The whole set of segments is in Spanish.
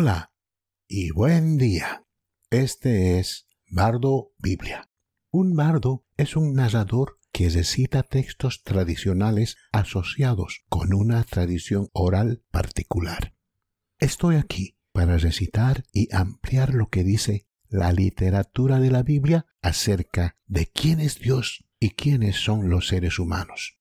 Hola y buen día. Este es Bardo Biblia. Un bardo es un narrador que recita textos tradicionales asociados con una tradición oral particular. Estoy aquí para recitar y ampliar lo que dice la literatura de la Biblia acerca de quién es Dios y quiénes son los seres humanos.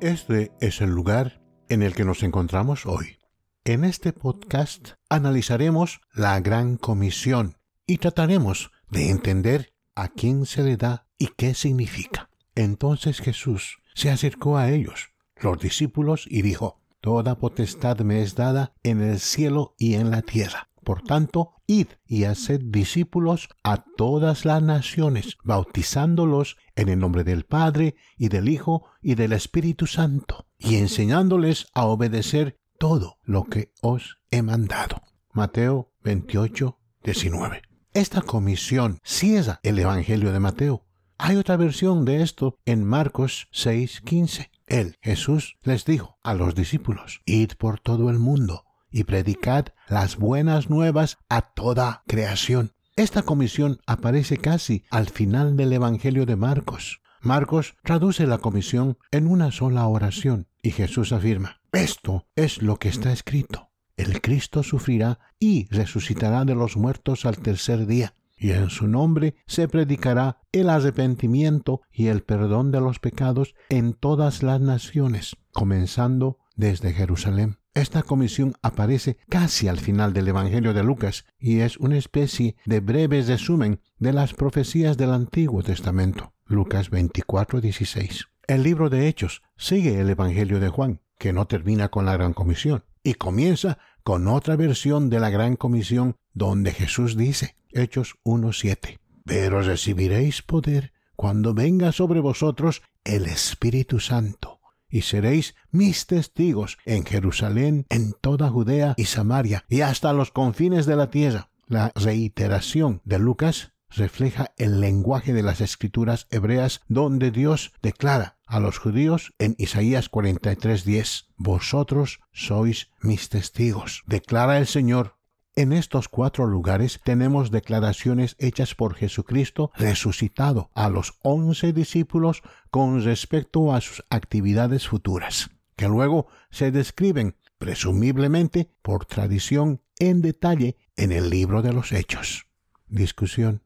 Este es el lugar en el que nos encontramos hoy. En este podcast analizaremos la Gran Comisión y trataremos de entender a quién se le da y qué significa. Entonces Jesús se acercó a ellos, los discípulos, y dijo, Toda potestad me es dada en el cielo y en la tierra. Por tanto, id y haced discípulos a todas las naciones, bautizándolos en el nombre del Padre y del Hijo y del Espíritu Santo, y enseñándoles a obedecer todo lo que os he mandado. Mateo 28, 19. Esta comisión cierra el Evangelio de Mateo. Hay otra versión de esto en Marcos 6, 15. Él, Jesús, les dijo a los discípulos, id por todo el mundo y predicad las buenas nuevas a toda creación. Esta comisión aparece casi al final del Evangelio de Marcos. Marcos traduce la comisión en una sola oración y Jesús afirma, esto es lo que está escrito. El Cristo sufrirá y resucitará de los muertos al tercer día, y en su nombre se predicará el arrepentimiento y el perdón de los pecados en todas las naciones, comenzando desde Jerusalén. Esta comisión aparece casi al final del Evangelio de Lucas y es una especie de breve resumen de las profecías del Antiguo Testamento. Lucas 24:16. El libro de Hechos sigue el Evangelio de Juan, que no termina con la Gran Comisión, y comienza con otra versión de la Gran Comisión donde Jesús dice, Hechos 1:7, Pero recibiréis poder cuando venga sobre vosotros el Espíritu Santo y seréis mis testigos en Jerusalén, en toda Judea y Samaria, y hasta los confines de la tierra. La reiteración de Lucas refleja el lenguaje de las escrituras hebreas donde Dios declara a los judíos en Isaías 43:10, Vosotros sois mis testigos, declara el Señor, en estos cuatro lugares tenemos declaraciones hechas por Jesucristo resucitado a los once discípulos con respecto a sus actividades futuras, que luego se describen, presumiblemente por tradición, en detalle en el libro de los Hechos. Discusión.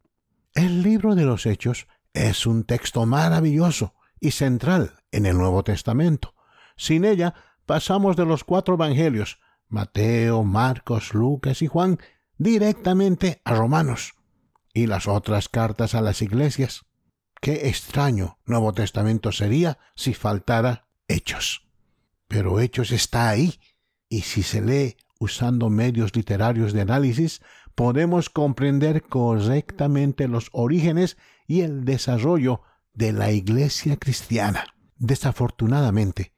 El libro de los Hechos es un texto maravilloso y central en el Nuevo Testamento. Sin ella pasamos de los cuatro evangelios Mateo, Marcos, Lucas y Juan directamente a Romanos y las otras cartas a las iglesias. Qué extraño Nuevo Testamento sería si faltara Hechos. Pero Hechos está ahí, y si se lee usando medios literarios de análisis, podemos comprender correctamente los orígenes y el desarrollo de la iglesia cristiana. Desafortunadamente,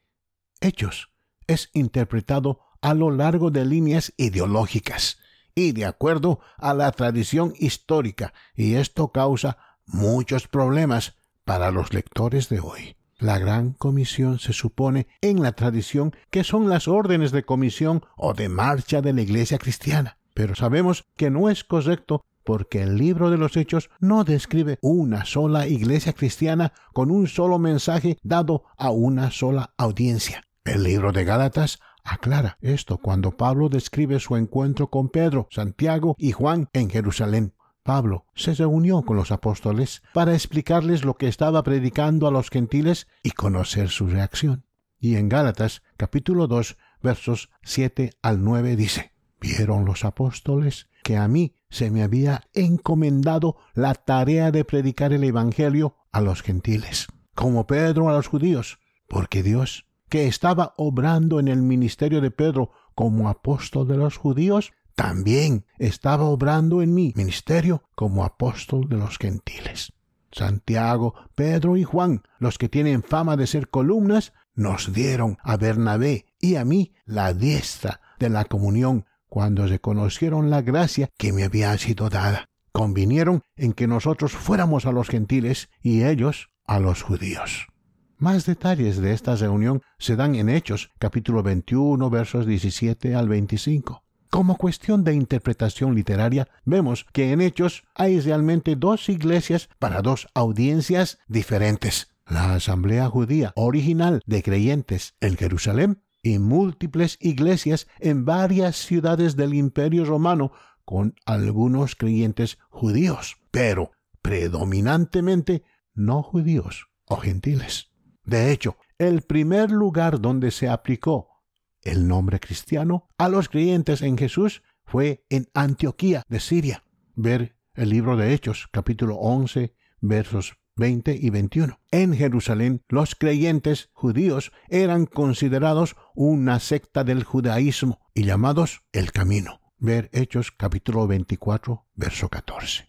Hechos es interpretado a lo largo de líneas ideológicas y de acuerdo a la tradición histórica, y esto causa muchos problemas para los lectores de hoy. La gran comisión se supone en la tradición que son las órdenes de comisión o de marcha de la Iglesia cristiana, pero sabemos que no es correcto porque el libro de los Hechos no describe una sola iglesia cristiana con un solo mensaje dado a una sola audiencia. El libro de Gálatas aclara esto cuando Pablo describe su encuentro con Pedro, Santiago y Juan en Jerusalén. Pablo se reunió con los apóstoles para explicarles lo que estaba predicando a los gentiles y conocer su reacción. Y en Gálatas capítulo 2 versos 7 al 9 dice, Vieron los apóstoles que a mí se me había encomendado la tarea de predicar el Evangelio a los gentiles, como Pedro a los judíos, porque Dios que estaba obrando en el ministerio de Pedro como apóstol de los judíos, también estaba obrando en mi ministerio como apóstol de los gentiles. Santiago, Pedro y Juan, los que tienen fama de ser columnas, nos dieron a Bernabé y a mí la diestra de la comunión cuando reconocieron la gracia que me había sido dada. Convinieron en que nosotros fuéramos a los gentiles y ellos a los judíos. Más detalles de esta reunión se dan en Hechos, capítulo 21, versos 17 al 25. Como cuestión de interpretación literaria, vemos que en Hechos hay realmente dos iglesias para dos audiencias diferentes. La asamblea judía original de creyentes en Jerusalén y múltiples iglesias en varias ciudades del imperio romano con algunos creyentes judíos, pero predominantemente no judíos o gentiles. De hecho, el primer lugar donde se aplicó el nombre cristiano a los creyentes en Jesús fue en Antioquía de Siria. Ver el libro de Hechos, capítulo 11, versos 20 y 21. En Jerusalén, los creyentes judíos eran considerados una secta del judaísmo y llamados el camino. Ver Hechos capítulo 24, verso 14.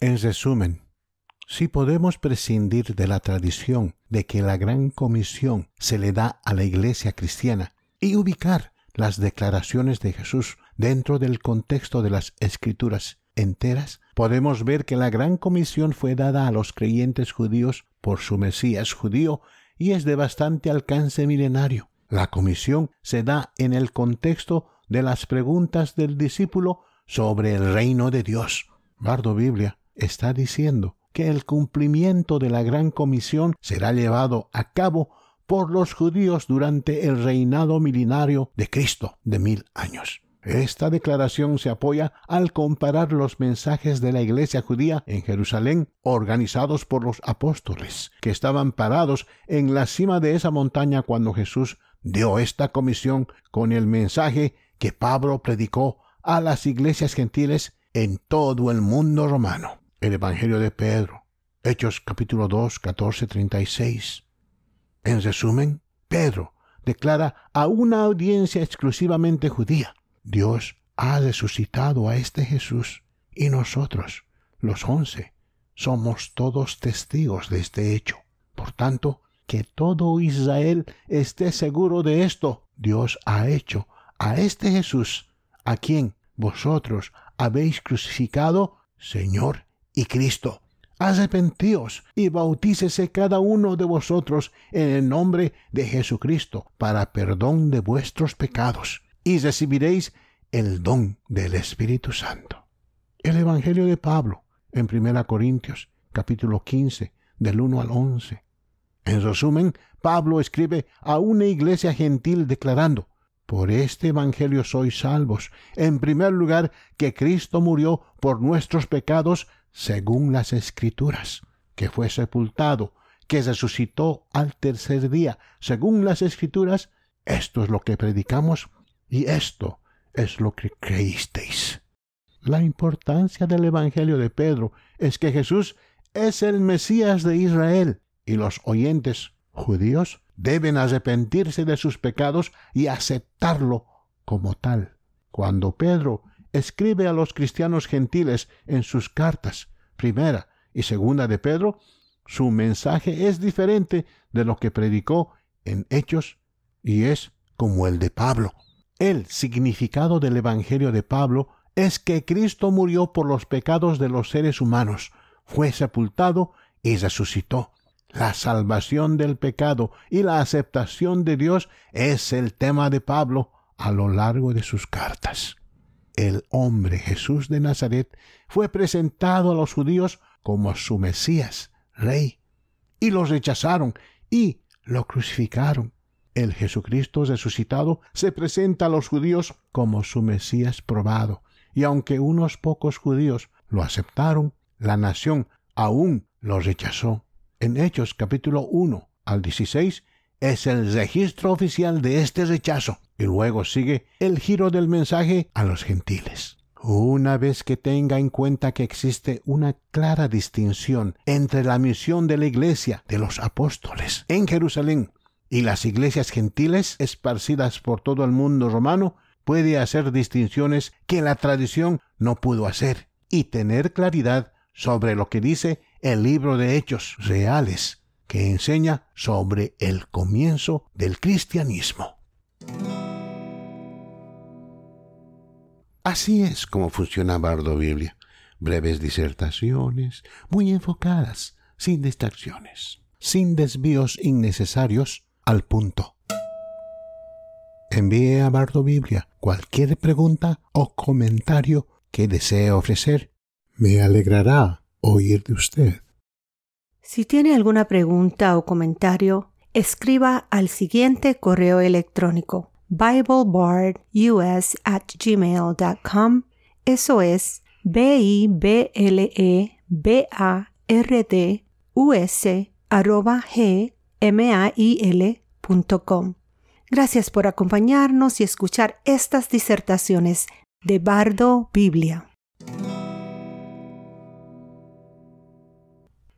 En resumen, si podemos prescindir de la tradición de que la gran comisión se le da a la iglesia cristiana y ubicar las declaraciones de Jesús dentro del contexto de las escrituras enteras, podemos ver que la gran comisión fue dada a los creyentes judíos por su Mesías judío y es de bastante alcance milenario. La comisión se da en el contexto de las preguntas del discípulo sobre el reino de Dios. Bardo Biblia está diciendo que el cumplimiento de la gran comisión será llevado a cabo por los judíos durante el reinado milenario de Cristo de mil años. Esta declaración se apoya al comparar los mensajes de la iglesia judía en Jerusalén organizados por los apóstoles, que estaban parados en la cima de esa montaña cuando Jesús dio esta comisión con el mensaje que Pablo predicó a las iglesias gentiles en todo el mundo romano. El Evangelio de Pedro, Hechos capítulo 2, 14, 36. En resumen, Pedro declara a una audiencia exclusivamente judía, Dios ha resucitado a este Jesús y nosotros, los once, somos todos testigos de este hecho. Por tanto, que todo Israel esté seguro de esto, Dios ha hecho a este Jesús, a quien vosotros habéis crucificado, Señor y Cristo arrepentíos y bautícese cada uno de vosotros en el nombre de Jesucristo para perdón de vuestros pecados, y recibiréis el don del Espíritu Santo. El Evangelio de Pablo, en 1 Corintios, capítulo 15, del 1 al 11. En resumen, Pablo escribe a una iglesia gentil declarando, por este Evangelio sois salvos, en primer lugar, que Cristo murió por nuestros pecados según las escrituras, que fue sepultado, que resucitó al tercer día, según las escrituras, esto es lo que predicamos y esto es lo que creísteis. La importancia del Evangelio de Pedro es que Jesús es el Mesías de Israel y los oyentes judíos deben arrepentirse de sus pecados y aceptarlo como tal. Cuando Pedro escribe a los cristianos gentiles en sus cartas, primera y segunda de Pedro, su mensaje es diferente de lo que predicó en Hechos y es como el de Pablo. El significado del Evangelio de Pablo es que Cristo murió por los pecados de los seres humanos, fue sepultado y resucitó. La salvación del pecado y la aceptación de Dios es el tema de Pablo a lo largo de sus cartas el hombre Jesús de Nazaret fue presentado a los judíos como su Mesías, Rey, y los rechazaron y lo crucificaron. El Jesucristo resucitado se presenta a los judíos como su Mesías probado, y aunque unos pocos judíos lo aceptaron, la nación aún lo rechazó. En Hechos capítulo 1 al 16 es el registro oficial de este rechazo. Y luego sigue el giro del mensaje a los gentiles. Una vez que tenga en cuenta que existe una clara distinción entre la misión de la iglesia de los apóstoles en Jerusalén y las iglesias gentiles esparcidas por todo el mundo romano, puede hacer distinciones que la tradición no pudo hacer y tener claridad sobre lo que dice el libro de hechos reales que enseña sobre el comienzo del cristianismo. Así es como funciona Bardo Biblia. Breves disertaciones, muy enfocadas, sin distracciones, sin desvíos innecesarios, al punto. envíe a Bardo Biblia cualquier pregunta o comentario que desee ofrecer. Me alegrará oír de usted. Si tiene alguna pregunta o comentario, escriba al siguiente correo electrónico biblebardus@gmail.com. Eso es b i b l e b a r d u s gmail.com. Gracias por acompañarnos y escuchar estas disertaciones de Bardo Biblia.